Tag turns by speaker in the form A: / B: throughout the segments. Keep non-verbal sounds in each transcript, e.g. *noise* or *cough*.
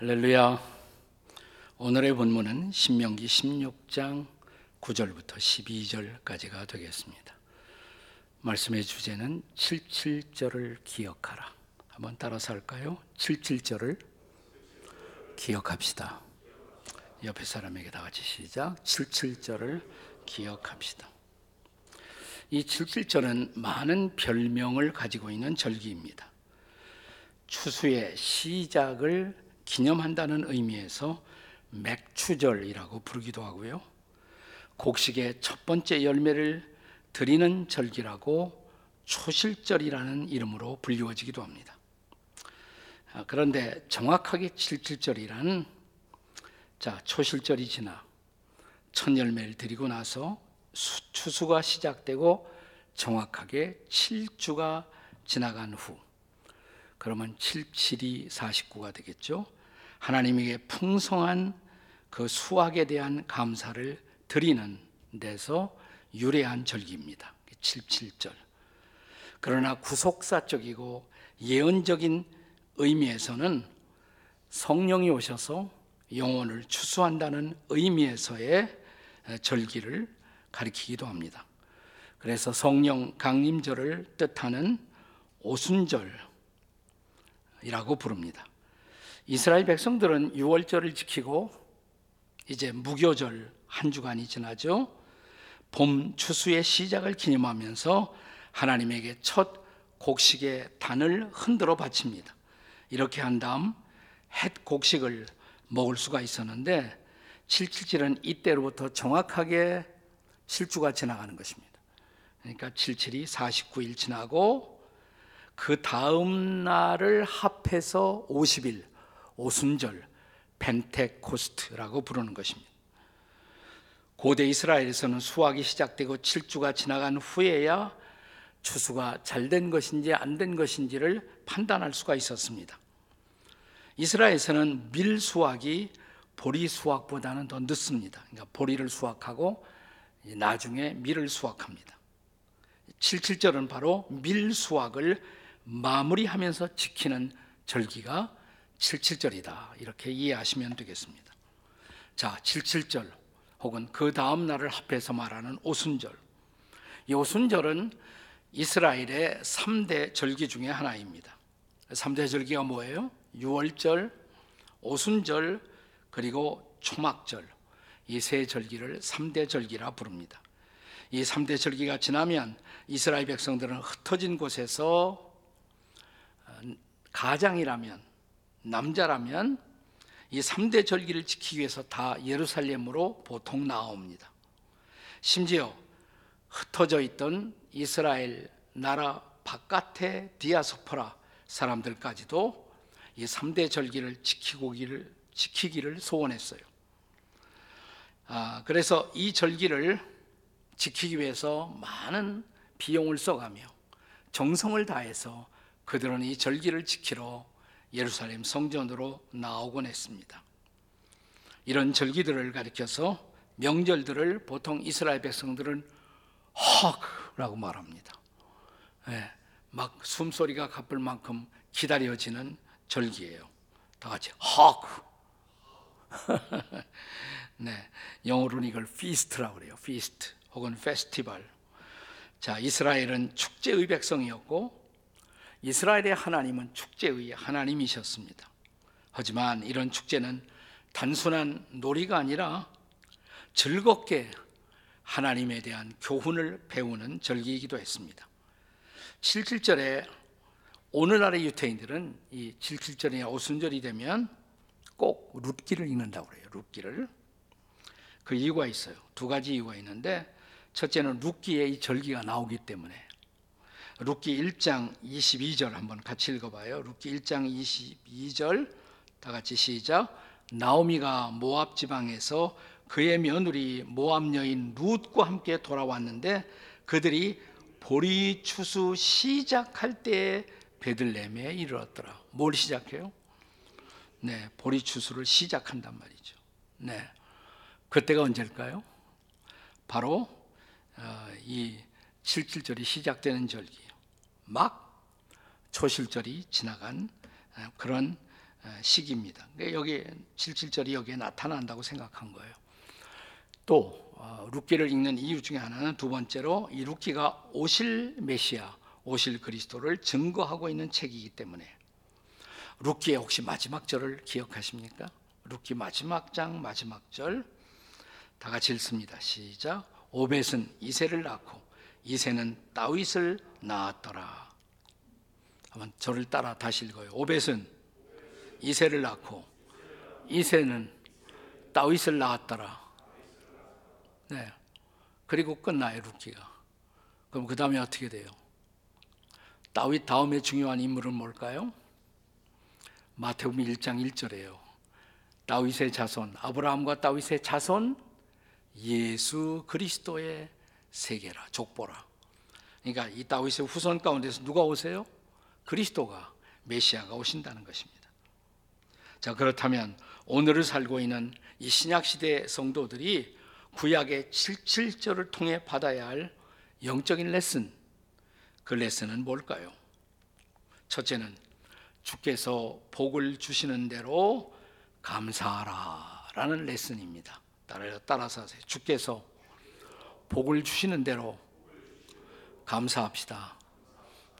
A: 할렐루야. 오늘의 본문은 신명기 16장 9절부터 12절까지가 되겠습니다. 말씀의 주제는 77절을 기억하라. 한번 따라서 할까요? 77절을 기억합시다. 옆에 사람에게 다 같이 시작. 77절을 기억합시다. 이 77절은 많은 별명을 가지고 있는 절기입니다. 추수의 시작을 기념한다는 의미에서 맥추절이라고 부르기도 하고요. 곡식의 첫 번째 열매를 드리는 절기라고 초실절이라는 이름으로 불리워지기도 합니다. 아, 그런데 정확하게 칠칠절이란 자 초실절이 지나 첫 열매를 드리고 나서 추수가 시작되고 정확하게 7주가 지나간 후 그러면 7, 7이 49가 되겠죠. 하나님에게 풍성한 그 수확에 대한 감사를 드리는 데서 유래한 절기입니다. 77절. 그러나 구속사적이고 예언적인 의미에서는 성령이 오셔서 영혼을 추수한다는 의미에서의 절기를 가리키기도 합니다. 그래서 성령 강림절을 뜻하는 오순절 이라고 부릅니다. 이스라엘 백성들은 6월절을 지키고 이제 무교절 한 주간이 지나죠. 봄 추수의 시작을 기념하면서 하나님에게 첫 곡식의 단을 흔들어 바칩니다. 이렇게 한 다음 햇 곡식을 먹을 수가 있었는데 777은 이때로부터 정확하게 7주가 지나가는 것입니다. 그러니까 77이 49일 지나고 그 다음 날을 합해서 50일 오순절 벤테코스트라고 부르는 것입니다. 고대 이스라엘에서는 수확이 시작되고 7주가 지나간 후에야 추수가 잘 된 것인지 안 된 것인지를 판단할 수가 있었습니다. 이스라엘에서는 밀 수확이 보리 수확보다는 더 늦습니다. 그러니까 보리를 수확하고 나중에 밀을 수확합니다. 77절은 바로 밀 수확을 마무리하면서 지키는 절기가 77절이다. 이렇게 이해하시면 되겠습니다. 자, 77절 혹은 그 다음 날을 합해서 말하는 오순절. 이 오순절은 이스라엘의 3대 절기 중에 하나입니다. 3대 절기가 뭐예요? 6월절, 오순절, 그리고 초막절. 이 세 절기를 3대 절기라 부릅니다. 이 3대 절기가 지나면 이스라엘 백성들은 흩어진 곳에서 가장이라면 남자라면 이 3대 절기를 지키기 위해서 다 예루살렘으로 보통 나옵니다. 심지어 흩어져 있던 이스라엘 나라 바깥의 디아스포라 사람들까지도 이 3대 절기를 지키기를, 지키기를 소원했어요. 아, 그래서 이 절기를 지키기 위해서 많은 비용을 써가며 정성을 다해서 그들은 이 절기를 지키러 예루살렘 성전으로 나오곤 했습니다. 이런 절기들을 가리켜서 명절들을 보통 이스라엘 백성들은 헉라고 말합니다. 네, 막 숨소리가 가쁠 만큼 기다려지는 절기예요. 다 같이 헉. *laughs* 네, 영어로는 이걸 feast라고 그래요. feast 혹은 festival. 자, 이스라엘은 축제의 백성이었고 이스라엘의 하나님은 축제의 하나님이셨습니다. 하지만 이런 축제는 단순한 놀이가 아니라 즐겁게 하나님에 대한 교훈을 배우는 절기이기도 했습니다. 77절에 오늘날의 유태인들은 이 77절이나 오순절이 되면 꼭 룻기를 읽는다고 그래요. 룻기를. 그 이유가 있어요. 두 가지 이유가 있는데 첫째는 룻기에 이 절기가 나오기 때문에 룻기 1장 22절 한번 같이 읽어봐요. 룻기 1장 22절 다 같이 시작. 나오미가 모압 지방에서 그의 며느리 모압 여인 룻과 함께 돌아왔는데 그들이 보리 추수 시작할 때 베들레헴에 이르렀더라. 뭘 시작해요? 네, 보리 추수를 시작한단 말이죠. 네, 그때가 언제일까요? 바로 어, 이 77절이 시작되는 절기. 막 초실절이 지나간 그런 시기입니다. 그러니까 여기 77절이 여기에 나타난다고 생각한 거예요. 또 어, 룻기를 읽는 이유 중에 하나는 두 번째로 이 룻기가 오실 메시아, 오실 그리스도를 증거하고 있는 책이기 때문에 룻기의 혹시 마지막 절을 기억하십니까? 룻기 마지막 장 마지막 절 다 같이 읽습니다. 시작. 오벳은 이세를 낳고 이세는 다윗을 낳았더라. 한번 저를 따라 다시 읽어요. 오벳은 이세를 낳고 이세는 다윗을 낳았더라. 네. 그리고 끝나요, 룻기가. 그럼 그 다음에 어떻게 돼요? 다윗 다음에 중요한 인물은 뭘까요? 마태복음 1장 1절이에요. 다윗의 자손, 아브라함과 다윗의 자손, 예수 그리스도의 세계라, 족보라. 그러니까 이 다윗의 후손 가운데서 누가 오세요? 그리스도가 메시아가 오신다는 것입니다. 자, 그렇다면 오늘을 살고 있는 이 신약 시대 성도들이 구약의 77절을 통해 받아야 할 영적인 레슨. 그 레슨은 뭘까요? 첫째는 주께서 복을 주시는 대로 감사하라라는 레슨입니다. 따라서 하세요. 주께서 복을 주시는 대로 감사합시다.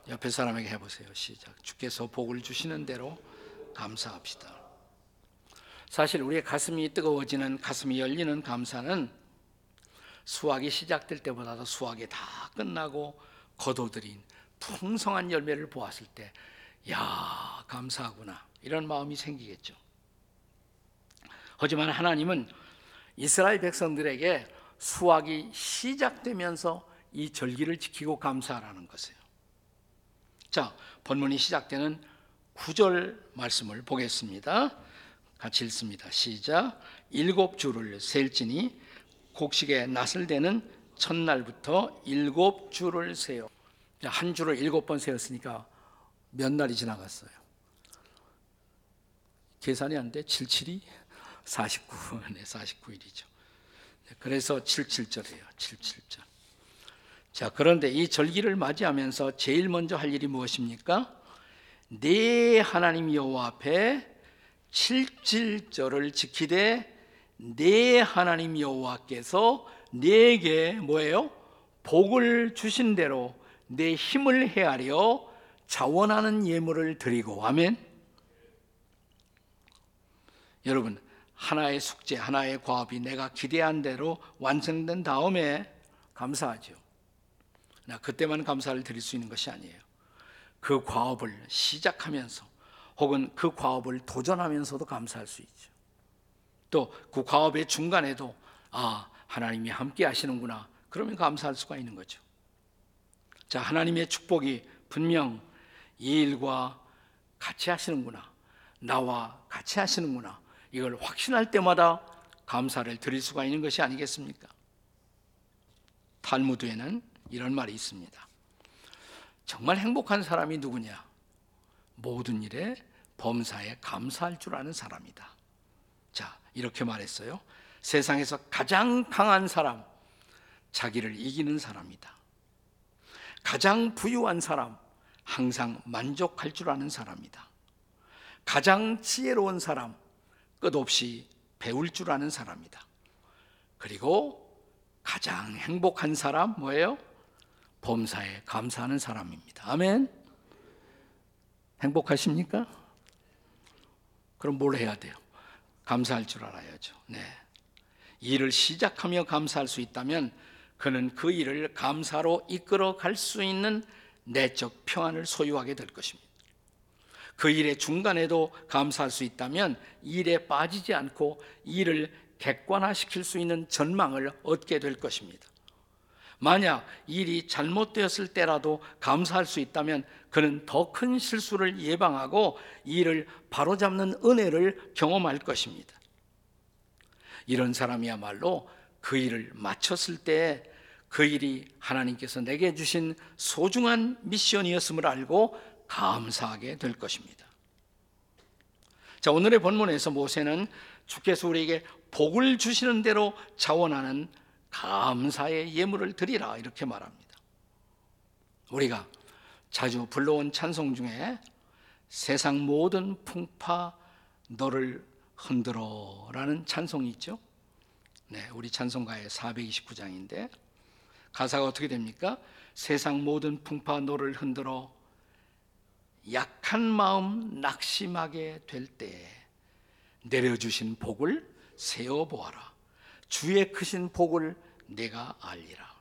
A: 옆에 사람에게 해보세요. 시작. 주께서 복을 주시는 대로 감사합시다. 사실 우리의 가슴이 뜨거워지는 가슴이 열리는 감사는 수확이 시작될 때보다도 수확이 다 끝나고 거둬들인 풍성한 열매를 보았을 때, 야 감사하구나 이런 마음이 생기겠죠. 하지만 하나님은 이스라엘 백성들에게 수확이 시작되면서 이 절기를 지키고 감사하라는 것이에요. 자, 본문이 시작되는 9절 말씀을 보겠습니다. 같이 읽습니다. 시작. 일곱 주를 셀지니 곡식에 낫을 대는 첫날부터 일곱 주를 세요. 한 주를 일곱 번 세었으니까 몇 날이 지나갔어요? 계산이 안 돼. 77이 49. *laughs* 네, 49일이죠. 그래서 77절이에요. 77절. 자, 그런데 이 절기를 맞이하면서 제일 먼저 할 일이 무엇입니까? 내 하나님 여호와 앞에 77절을 지키되 내 하나님 여호와께서 내게 뭐예요? 복을 주신 대로 내 힘을 헤아려 자원하는 예물을 드리고 아멘. 여러분 하나의 숙제, 하나의 과업이 내가 기대한 대로 완성된 다음에 감사하죠. 나 그때만 감사를 드릴 수 있는 것이 아니에요. 그 과업을 시작하면서 혹은 그 과업을 도전하면서도 감사할 수 있죠. 또 그 과업의 중간에도 아 하나님이 함께 하시는구나 그러면 감사할 수가 있는 거죠. 자 하나님의 축복이 분명 이 일과 같이 하시는구나 나와 같이 하시는구나 이걸 확신할 때마다 감사를 드릴 수가 있는 것이 아니겠습니까? 탈무드에는 이런 말이 있습니다. 정말 행복한 사람이 누구냐? 모든 일에 범사에 감사할 줄 아는 사람이다. 자, 이렇게 말했어요. 세상에서 가장 강한 사람, 자기를 이기는 사람이다. 가장 부유한 사람, 항상 만족할 줄 아는 사람이다. 가장 지혜로운 사람, 끝없이 배울 줄 아는 사람이다. 그리고 가장 행복한 사람 뭐예요? 범사에 감사하는 사람입니다. 아멘. 행복하십니까? 그럼 뭘 해야 돼요? 감사할 줄 알아야죠. 네. 일을 시작하며 감사할 수 있다면 그는 그 일을 감사로 이끌어 갈 수 있는 내적 평안을 소유하게 될 것입니다. 그 일의 중간에도 감사할 수 있다면 일에 빠지지 않고 일을 객관화시킬 수 있는 전망을 얻게 될 것입니다. 만약 일이 잘못되었을 때라도 감사할 수 있다면 그는 더 큰 실수를 예방하고 일을 바로잡는 은혜를 경험할 것입니다. 이런 사람이야말로 그 일을 마쳤을 때 그 일이 하나님께서 내게 주신 소중한 미션이었음을 알고 감사하게 될 것입니다. 자, 오늘의 본문에서 모세는 주께서 우리에게 복을 주시는 대로 자원하는 감사의 예물을 드리라 이렇게 말합니다. 우리가 자주 불러온 찬송 중에 세상 모든 풍파 너를 흔들어라는 찬송이 있죠. 네, 우리 찬송가의 429장인데 가사가 어떻게 됩니까? 세상 모든 풍파 너를 흔들어 약한 마음 낙심하게 될때 내려주신 복을 세어 보아라. 주의 크신 복을 내가 알리라.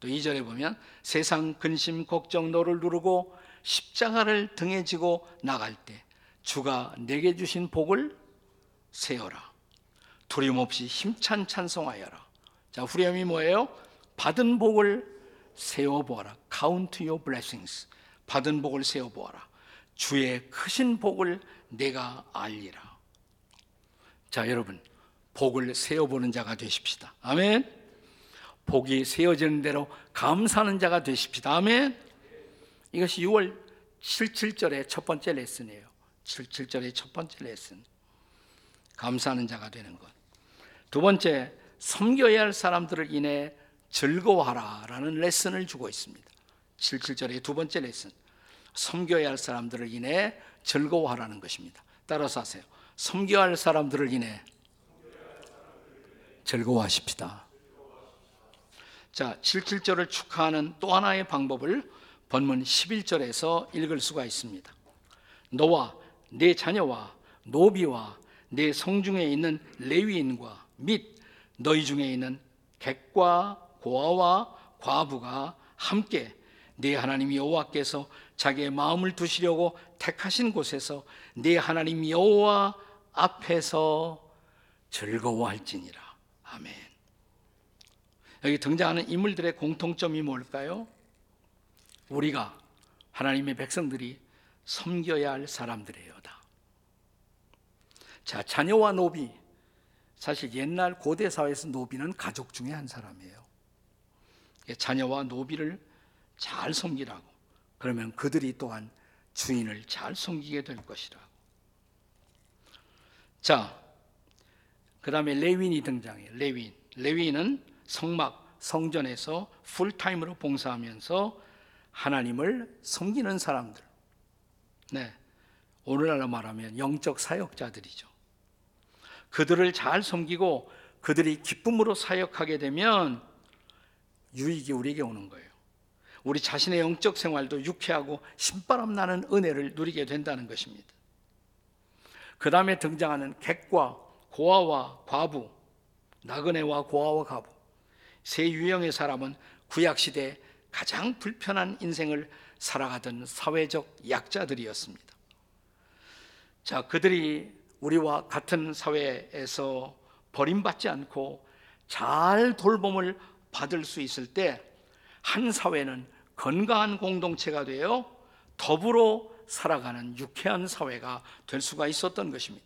A: 또 2절에 보면 세상 근심 걱정 너를 누르고 십자가를 등에 지고 나갈 때 주가 내게 주신 복을 세어라. 두려움 없이 힘찬 찬송하여라. 자, 후렴이 뭐예요? 받은 복을 세어 보아라. Count your blessings. 받은 복을 세어 보아라. 주의 크신 복을 내가 알리라. 자, 여러분, 복을 세어 보는 자가 되십시다. 아멘. 복이 세어지는 대로 감사하는 자가 되십시다. 아멘. 이것이 6월 77절의 첫 번째 레슨이에요. 77절의 첫 번째 레슨. 감사하는 자가 되는 것. 두 번째, 섬겨야 할 사람들을 인해 즐거워하라 라는 레슨을 주고 있습니다. 77절의 두 번째 레슨. 섬겨야 할 사람들을 인해 즐거워하라는 것입니다. 따라서 하세요. 섬겨야 할 사람들을 인해 즐거워하십시다. 자, 77절을 축하하는 또 하나의 방법을 본문 11절에서 읽을 수가 있습니다. 너와 내 자녀와 노비와 내 성중에 있는 레위인과 및 너희 중에 있는 객과 고아와 과부가 함께 네 하나님 여호와께서 자기의 마음을 두시려고 택하신 곳에서 네 하나님 여호와 앞에서 즐거워할지니라. 아멘. 여기 등장하는 인물들의 공통점이 뭘까요? 우리가 하나님의 백성들이 섬겨야 할 사람들이에요다. 자, 자녀와 노비. 사실 옛날 고대 사회에서 노비는 가족 중에 한 사람이에요. 자녀와 노비를 잘 섬기라고. 그러면 그들이 또한 주인을 잘 섬기게 될 것이라고. 자, 그 다음에 레윈이 등장해요. 레윈. 레윈은 성막, 성전에서 풀타임으로 봉사하면서 하나님을 섬기는 사람들. 네. 오늘날로 말하면 영적 사역자들이죠. 그들을 잘 섬기고 그들이 기쁨으로 사역하게 되면 유익이 우리에게 오는 거예요. 우리 자신의 영적 생활도 유쾌하고 신바람 나는 은혜를 누리게 된다는 것입니다. 그 다음에 등장하는 객과 고아와 과부, 나그네와 고아와 과부, 세 유형의 사람은 구약 시대 가장 불편한 인생을 살아가던 사회적 약자들이었습니다. 자, 그들이 우리와 같은 사회에서 버림받지 않고 잘 돌봄을 받을 수 있을 때 한 사회는 건강한 공동체가 되어 더불어 살아가는 유쾌한 사회가 될 수가 있었던 것입니다.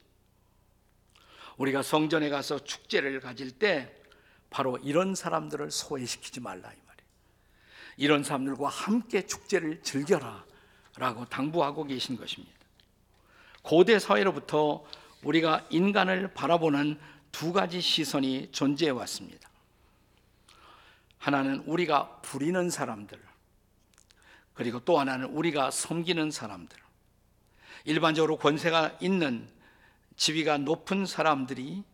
A: 우리가 성전에 가서 축제를 가질 때 바로 이런 사람들을 소외시키지 말라 이 말이에요. 이런 사람들과 함께 축제를 즐겨라라고 당부하고 계신 것입니다. 고대 사회로부터 우리가 인간을 바라보는 두 가지 시선이 존재해 왔습니다. 하나는 우리가 부리는 사람들, 그리고 또 하나는 우리가 섬기는 사람들. 일반적으로 권세가 있는 지위가 높은 사람들이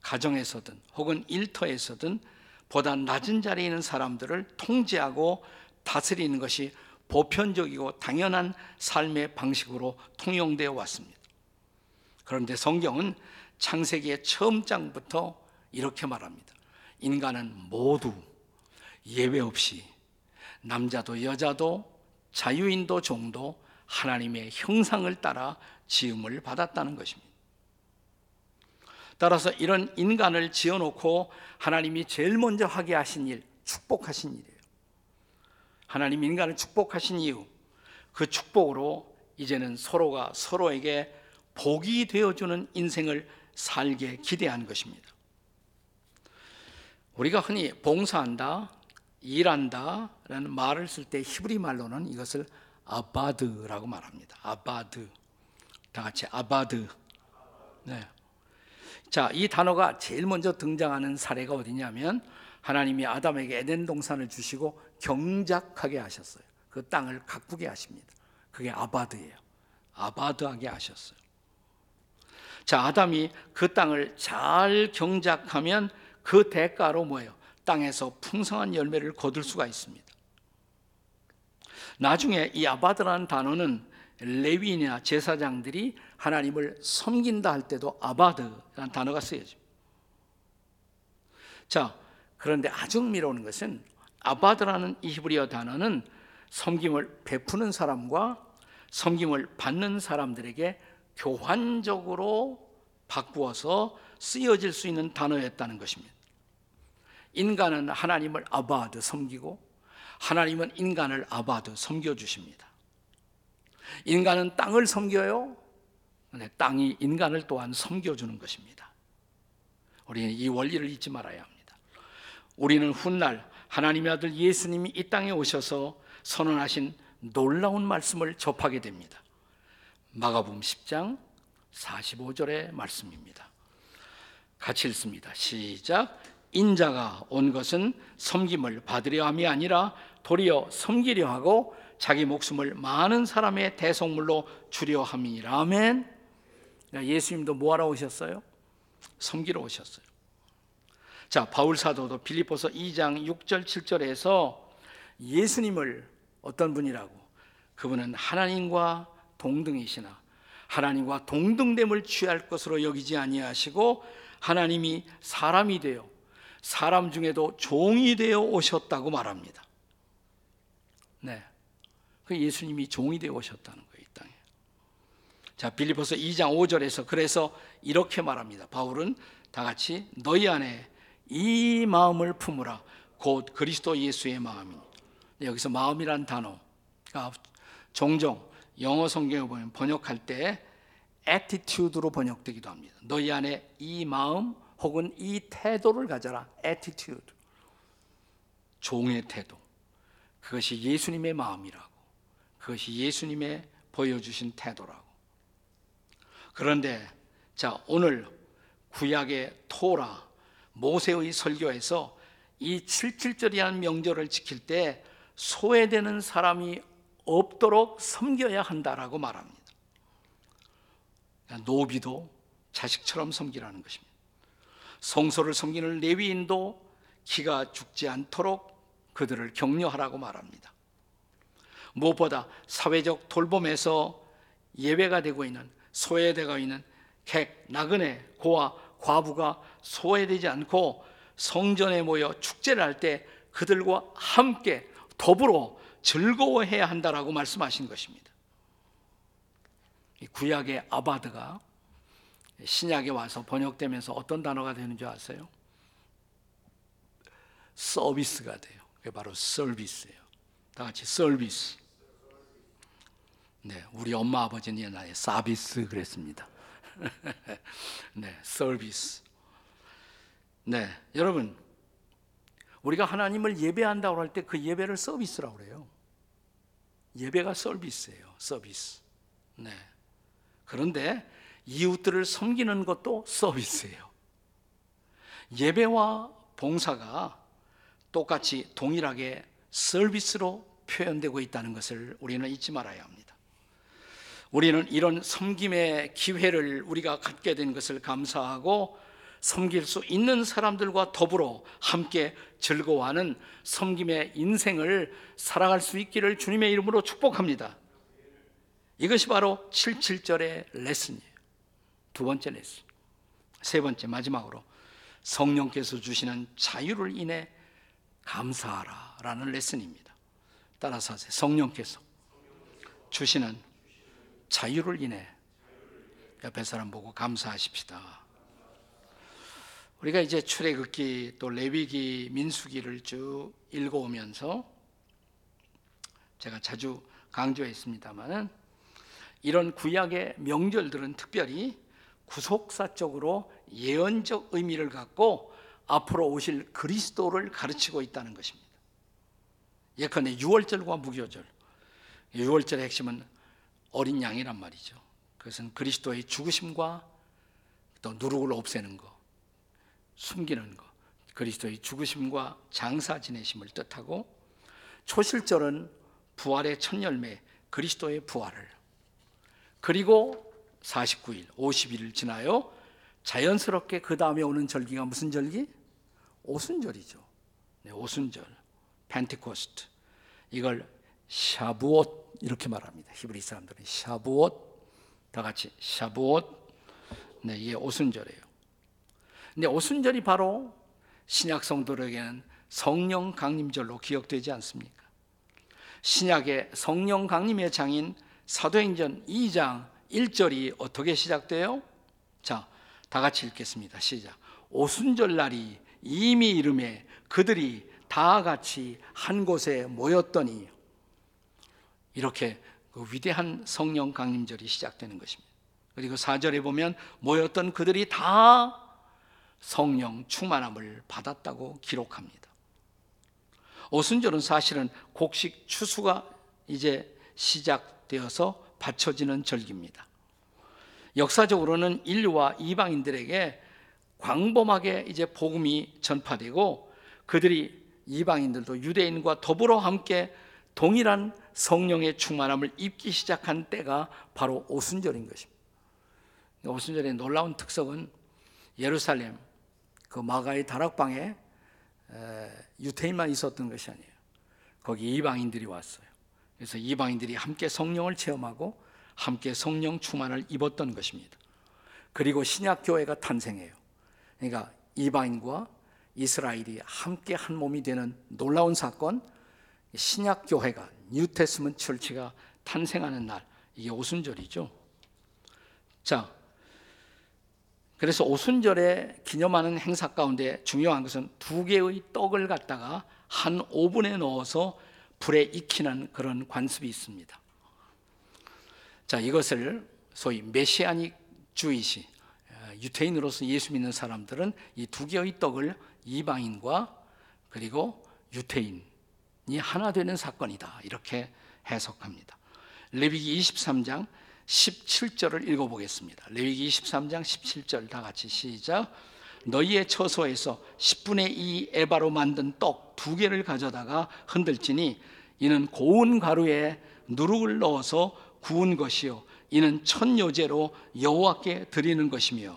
A: 가정에서든 혹은 일터에서든 보다 낮은 자리에 있는 사람들을 통제하고 다스리는 것이 보편적이고 당연한 삶의 방식으로 통용되어 왔습니다. 그런데 성경은 창세기의 처음 장부터 이렇게 말합니다. 인간은 모두 예외 없이 남자도 여자도 자유인도 종도 하나님의 형상을 따라 지음을 받았다는 것입니다. 따라서 이런 인간을 지어놓고 하나님이 제일 먼저 하게 하신 일, 축복하신 일이에요. 하나님 인간을 축복하신 이유, 그 축복으로 이제는 서로가 서로에게 복이 되어주는 인생을 살게 기대한 것입니다. 우리가 흔히 봉사한다, 일한다 라는 말을 쓸 때 히브리 말로는 이것을 아바드라고 말합니다. 아바드. 다 같이 아바드. 네. 자, 이 단어가 제일 먼저 등장하는 사례가 어디냐면 하나님이 아담에게 에덴 동산을 주시고 경작하게 하셨어요. 그 땅을 가꾸게 하십니다. 그게 아바드예요. 아바드하게 하셨어요. 자, 아담이 그 땅을 잘 경작하면 그 대가로 뭐예요? 땅에서 풍성한 열매를 거둘 수가 있습니다. 나중에 이 아바드라는 단어는 레위인이나 제사장들이 하나님을 섬긴다 할 때도 아바드라는 단어가 쓰여집니다. 자, 그런데 아주 흥미로운 것은 아바드라는 이 히브리어 단어는 섬김을 베푸는 사람과 섬김을 받는 사람들에게 교환적으로 바꾸어서 쓰여질 수 있는 단어였다는 것입니다. 인간은 하나님을 아바드 섬기고 하나님은 인간을 아바드 섬겨 주십니다. 인간은 땅을 섬겨요. 땅이 인간을 또한 섬겨 주는 것입니다. 우리는 이 원리를 잊지 말아야 합니다. 우리는 훗날 하나님의 아들 예수님이 이 땅에 오셔서 선언하신 놀라운 말씀을 접하게 됩니다. 마가복음 10장 45절의 말씀입니다. 같이 읽습니다. 시작. 인자가 온 것은 섬김을 받으려 함이 아니라 도리어 섬기려 하고 자기 목숨을 많은 사람의 대속물로 주려 함이라. 아멘. 예수님도 뭐하러 오셨어요? 섬기러 오셨어요. 자, 바울 사도도 빌립보서 2장 6절 7절에서 예수님을 어떤 분이라고? 그분은 하나님과 동등이시나 하나님과 동등됨을 취할 것으로 여기지 아니하시고 하나님이 사람이 되어 사람 중에도 종이 되어 오셨다고 말합니다. 네. 그 예수님이 종이 되어 오셨다는 거예요, 이 땅에. 자, 빌립보서 2장 5절에서 그래서 이렇게 말합니다. 바울은 다 같이 너희 안에 이 마음을 품으라. 곧 그리스도 예수의 마음이니. 여기서 마음이란 단어가 종종 영어 성경에 보면 번역할 때 attitude로 번역되기도 합니다. 너희 안에 이 마음 혹은 이 태도를 가져라. attitude. 종의 태도. 그것이 예수님의 마음이라고. 그것이 예수님의 보여주신 태도라고. 그런데 자, 오늘 구약의 토라 모세의 설교에서 이 77절이라는 명절을 지킬 때 소외되는 사람이 없도록 섬겨야 한다라고 말합니다. 그러니까 노비도 자식처럼 섬기라는 것입니다. 성소를 섬기는 레위인도 기가 죽지 않도록 그들을 격려하라고 말합니다. 무엇보다 사회적 돌봄에서 예외가 되고 있는 소외되고 있는 객, 나그네, 고아, 과부가 소외되지 않고 성전에 모여 축제를 할 때 그들과 함께 더불어 즐거워해야 한다라고 말씀하신 것입니다. 구약의 아바드가 신약에 와서 번역되면서 어떤 단어가 되는 줄 아세요? 서비스가 돼요. 그게 바로 서비스예요. 다 같이 서비스. 네, 우리 엄마 아버지는 옛날에 서비스 그랬습니다. *laughs* 네, 서비스. 네, 여러분 우리가 하나님을 예배한다고 할 때 그 예배를 서비스라고 그래요. 예배가 서비스예요. 서비스. 네. 그런데 이웃들을 섬기는 것도 서비스예요. 예배와 봉사가 똑같이 동일하게 서비스로 표현되고 있다는 것을 우리는 잊지 말아야 합니다. 우리는 이런 섬김의 기회를 우리가 갖게 된 것을 감사하고 섬길 수 있는 사람들과 더불어 함께 즐거워하는 섬김의 인생을 살아갈 수 있기를 주님의 이름으로 축복합니다. 이것이 바로 77절의 레슨이에요. 두 번째 레슨. 세 번째 마지막으로 성령께서 주시는 자유를 인해 감사하라 라는 레슨입니다. 따라서 하세요. 성령께서 주시는 자유를 인해 옆에 사람 보고 감사하십시다. 우리가 이제 출애굽기 또 레위기 민수기를 쭉 읽어오면서 제가 자주 강조했습니다마는 이런 구약의 명절들은 특별히 구속사적으로 예언적 의미를 갖고 앞으로 오실 그리스도를 가르치고 있다는 것입니다. 예컨대 유월절과 무교절. 유월절의 핵심은 어린 양이란 말이죠. 그것은 그리스도의 죽으심과 또 누룩을 없애는 것, 숨기는 것, 그리스도의 죽으심과 장사 지내심을 뜻하고 초실절은 부활의 첫 열매, 그리스도의 부활을 그리고 49일, 50일을 지나요. 자연스럽게 그 다음에 오는 절기가 무슨 절기? 오순절이죠. 네, 오순절, 펜티코스트. 이걸 샤부옷 이렇게 말합니다. 히브리 사람들은 샤부옷 다 같이 샤부옷. 네, 이게 오순절이에요. 근데 오순절이 바로 신약 성도들에게는 성령 강림절로 기억되지 않습니까? 신약의 성령 강림의 장인 사도행전 2장 1절이 어떻게 시작돼요? 자, 다 같이 읽겠습니다. 시작. 오순절 날이 이미 이름에 그들이 다 같이 한 곳에 모였더니 이렇게 그 위대한 성령 강림절이 시작되는 것입니다. 그리고 4절에 보면 모였던 그들이 다 성령 충만함을 받았다고 기록합니다. 오순절은 사실은 곡식 추수가 이제 시작되어서 바쳐지는 절기입니다. 역사적으로는 인류와 이방인들에게 광범하게 이제 복음이 전파되고 그들이 이방인들도 유대인과 더불어 함께 동일한 성령의 충만함을 입기 시작한 때가 바로 오순절인 것입니다. 오순절의 놀라운 특성은 예루살렘 그 마가의 다락방에 유태인만 있었던 것이 아니에요. 거기 이방인들이 왔어요. 그래서 이방인들이 함께 성령을 체험하고 함께 성령 충만을 입었던 것입니다. 그리고 신약 교회가 탄생해요. 그러니까 이방인과 이스라엘이 함께 한 몸이 되는 놀라운 사건, 신약 교회가 뉴테스먼 철치가 탄생하는 날, 이게 오순절이죠. 자, 그래서 오순절에 기념하는 행사 가운데 중요한 것은 두 개의 떡을 갖다가 한 오븐에 넣어서 불에 익히는 그런 관습이 있습니다. 자, 이것을 소위 메시아닉 주이시 유태인으로서 예수 믿는 사람들은 이 두 개의 떡을 이방인과 그리고 유태인이 하나 되는 사건이다. 이렇게 해석합니다. 레위기 23장 17절을 읽어보겠습니다. 레위기 23장 17절 다 같이 시작. 너희의 처소에서 10분의 2 에바로 만든 떡 두 개를 가져다가 흔들지니 이는 고운 가루에 누룩을 넣어서 구운 것이요 이는 천 요제로 여호와께 드리는 것이며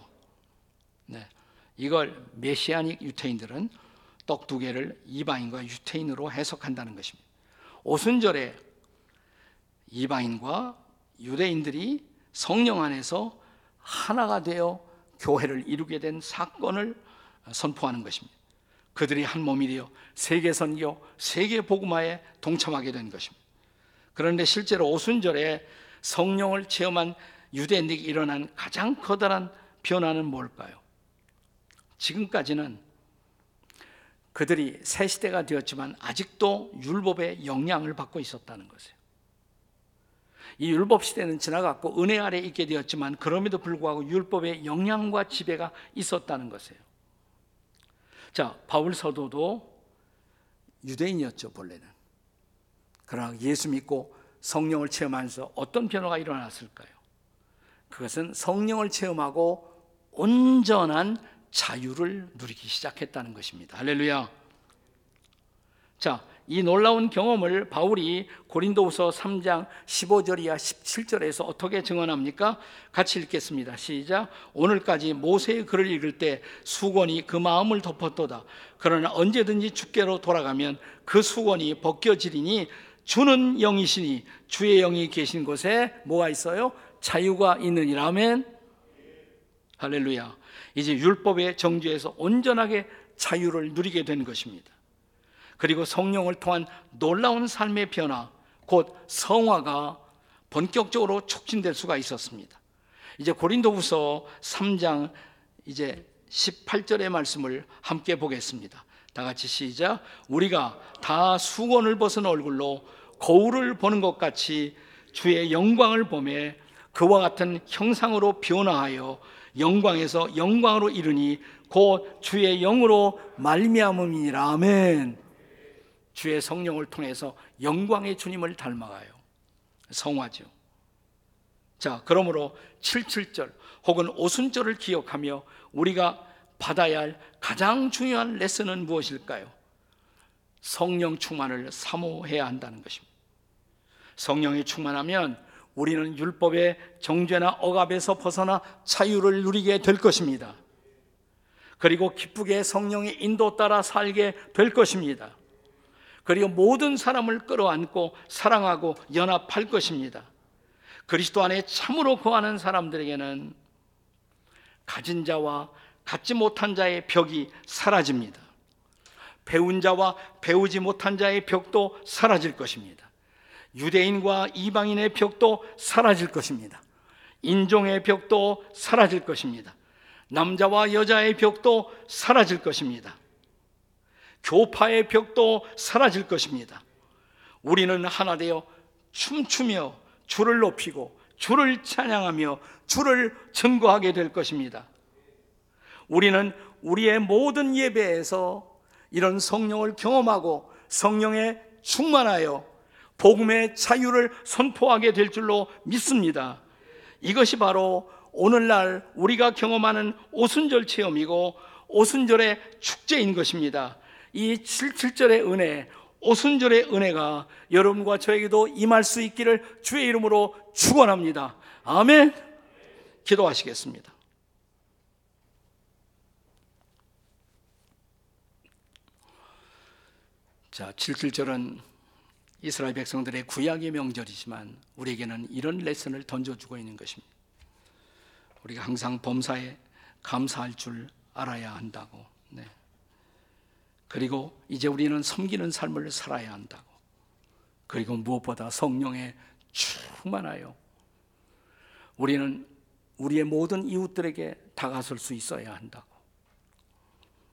A: 네. 이걸 메시아닉 유태인들은 떡 두 개를 이방인과 유태인으로 해석한다는 것입니다. 오순절에 이방인과 유대인들이 성령 안에서 하나가 되어 교회를 이루게 된 사건을 선포하는 것입니다. 그들이 한 몸이 되어 세계 선교, 세계 복음화에 동참하게 된 것입니다. 그런데 실제로 오순절에 성령을 체험한 유대인들이 일어난 가장 커다란 변화는 뭘까요? 지금까지는 그들이 새 시대가 되었지만 아직도 율법의 영향을 받고 있었다는 것이에요. 이 율법 시대는 지나갔고 은혜 아래 있게 되었지만 그럼에도 불구하고 율법의 영향과 지배가 있었다는 것이에요. 자, 바울 사도도 유대인이었죠, 본래는. 그러나 예수 믿고 성령을 체험하면서 어떤 변화가 일어났을까요? 그것은 성령을 체험하고 온전한 자유를 누리기 시작했다는 것입니다. 할렐루야. 자, 이 놀라운 경험을 바울이 고린도후서 3장 15절 이하 17절에서 어떻게 증언합니까? 같이 읽겠습니다. 시작. 오늘까지 모세의 글을 읽을 때 수건이 그 마음을 덮었도다. 그러나 언제든지 주께로 돌아가면 그 수건이 벗겨지리니 주는 영이시니 주의 영이 계신 곳에 뭐가 있어요? 자유가 있느니라. 아멘. 할렐루야. 이제 율법의 정죄에서 온전하게 자유를 누리게 된 것입니다. 그리고 성령을 통한 놀라운 삶의 변화, 곧 성화가 본격적으로 촉진될 수가 있었습니다. 이제 고린도후서 3장 이제 18절의 말씀을 함께 보겠습니다. 다 같이 시작. 우리가 다 수건을 벗은 얼굴로 거울을 보는 것 같이 주의 영광을 보매 그와 같은 형상으로 변화하여 영광에서 영광으로 이르니 곧 주의 영으로 말미암음이니라 아멘. 주의 성령을 통해서 영광의 주님을 닮아가요. 성화죠. 자, 그러므로 77절 혹은 오순절을 기억하며 우리가 받아야 할 가장 중요한 레슨은 무엇일까요? 성령 충만을 사모해야 한다는 것입니다. 성령이 충만하면 우리는 율법의 정죄나 억압에서 벗어나 자유를 누리게 될 것입니다. 그리고 기쁘게 성령의 인도 따라 살게 될 것입니다. 그리고 모든 사람을 끌어안고 사랑하고 연합할 것입니다. 그리스도 안에 참으로 거하는 사람들에게는 가진 자와 갖지 못한 자의 벽이 사라집니다. 배운 자와 배우지 못한 자의 벽도 사라질 것입니다. 유대인과 이방인의 벽도 사라질 것입니다. 인종의 벽도 사라질 것입니다. 남자와 여자의 벽도 사라질 것입니다. 교파의 벽도 사라질 것입니다. 우리는 하나 되어 춤추며 주를 높이고 주를 찬양하며 주를 증거하게 될 것입니다. 우리는 우리의 모든 예배에서 이런 성령을 경험하고 성령에 충만하여 복음의 자유를 선포하게 될 줄로 믿습니다. 이것이 바로 오늘날 우리가 경험하는 오순절 체험이고 오순절의 축제인 것입니다. 이 77절의 은혜, 오순절의 은혜가 여러분과 저에게도 임할 수 있기를 주의 이름으로 축원합니다. 아멘. 기도하시겠습니다. 자, 77절은 이스라엘 백성들의 구약의 명절이지만 우리에게는 이런 레슨을 던져주고 있는 것입니다. 우리가 항상 범사에 감사할 줄 알아야 한다고. 네. 그리고 이제 우리는 섬기는 삶을 살아야 한다고. 그리고 무엇보다 성령에 충만하여 우리는 우리의 모든 이웃들에게 다가설 수 있어야 한다고.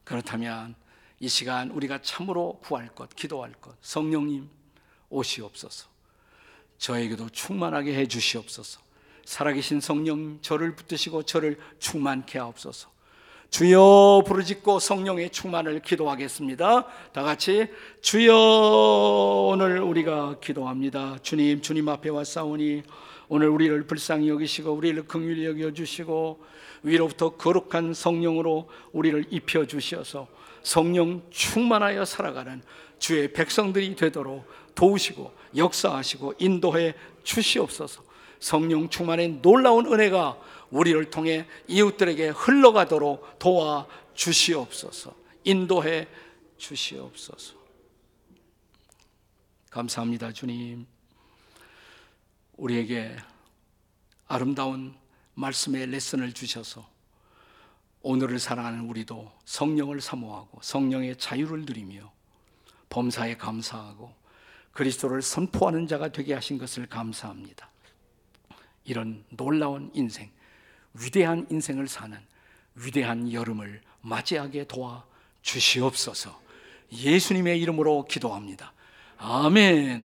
A: 그렇다면 이 시간 우리가 참으로 구할 것, 기도할 것, 성령님 오시옵소서. 저에게도 충만하게 해 주시옵소서. 살아계신 성령 저를 붙드시고 저를 충만케 하옵소서. 주여 부르짖고 성령의 충만을 기도하겠습니다. 다 같이 주여 오늘 우리가 기도합니다. 주님 주님 앞에 왔사오니 오늘 우리를 불쌍히 여기시고 우리를 긍휼히 여겨 주시고 위로부터 거룩한 성령으로 우리를 입혀 주셔서 성령 충만하여 살아가는 주의 백성들이 되도록 도우시고 역사하시고 인도해 주시옵소서. 성령 충만의 놀라운 은혜가 우리를 통해 이웃들에게 흘러가도록 도와 주시옵소서. 인도해 주시옵소서. 감사합니다, 주님. 우리에게 아름다운 말씀의 레슨을 주셔서 오늘을 살아가는 우리도 성령을 사모하고 성령의 자유를 누리며 범사에 감사하고 그리스도를 선포하는 자가 되게 하신 것을 감사합니다. 이런 놀라운 인생, 위대한 인생을 사는 위대한 여름을 맞이하게 도와 주시옵소서. 예수님의 이름으로 기도합니다. 아멘.